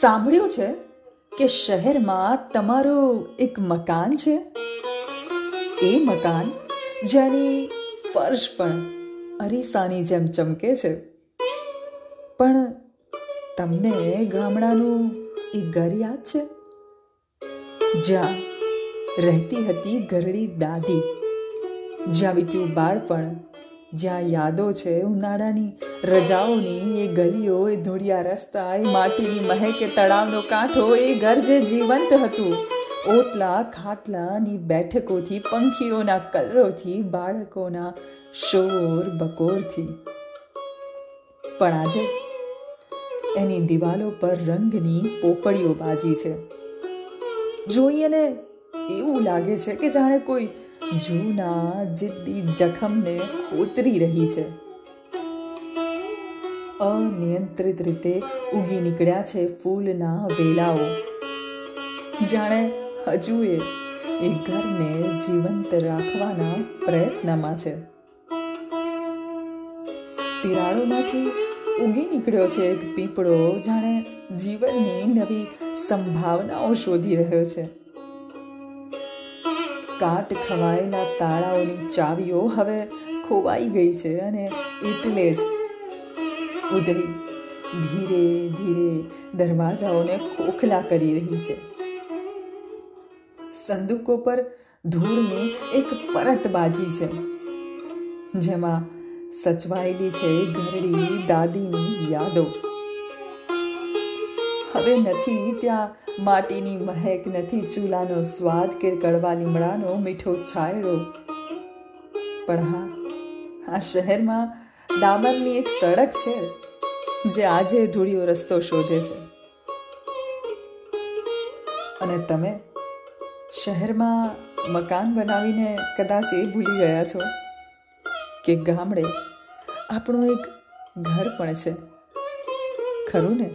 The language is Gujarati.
સાંભળ્યું છે કે શહેરમાં તમારું એક મકાન છે? એ મકાન જેની ફર્શ પણ અરીસાની જેમ ચમકે છે. પણ તમને ગામડાનું એ ઘર યાદ છે? જ્યાં રહેતી હતી ઘરડી દાદી, જ્યાં વીત્યું બાળપણ જ્યાં યાદો છે ઉનાળાની, રજાઓની, એ ગલીઓ, એ ધૂળિયા રસ્તા, એ માટીની મહેક, એ તળાવનો કાંઠો, એ ઘર જે જીવંત હતું. ઓટલા ખાટલાની બેઠકોથી, પંખીઓના કલરોથી, બાળકોના શોર બકોરથી. પણ આજે એની દિવાલો પર રંગની પોપડીઓ બાજી છે. જોઈને એવું લાગે છે કે જાણે કોઈ જૂના જિદ્દી જખમને ખોતરી રહી છે. અનિયંત્રિત રીતે ઉગી નીકળ્યા છે ફૂલના વેલાઓ. જાણે હજુ એ ઘરને જીવંત રાખવાના પ્રયત્નમાં છે. તિરાડોમાંથી ઉગી નીકળ્યો છે એક પીપળો, જાણે જીવનની નવી સંભાવનાઓ શોધી રહ્યો છે. કાટ ખવાયેલા તાળાઓની ચાવીઓ હવે ખોવાઈ ગઈ છે અને એટલે જ ઉધરી ધીરે ધીરે દરવાજાઓને ખોખલા કરી રહી છે. સંદૂકો પર ધૂળની એક પરત બાજી છે, જેમાં સચવાયેલી છે ઘરડી દાદીની યાદો. હવે નથી. ત્યાં માટીની મહેક નથી. ચૂલાનો સ્વાદ કે કડવા લીમડાનો મીઠો છાયડો. પણ હા, આ શહેરમાં ડામરની એક સડક છે, જે આજે ધૂળિયો રસ્તો શોધે છે. અને તમે શહેરમાં મકાન બનાવીને કદાચ એ ભૂલી ગયા છો કે ગામડે આપણું એક ઘર પણ છે. ખરું ને?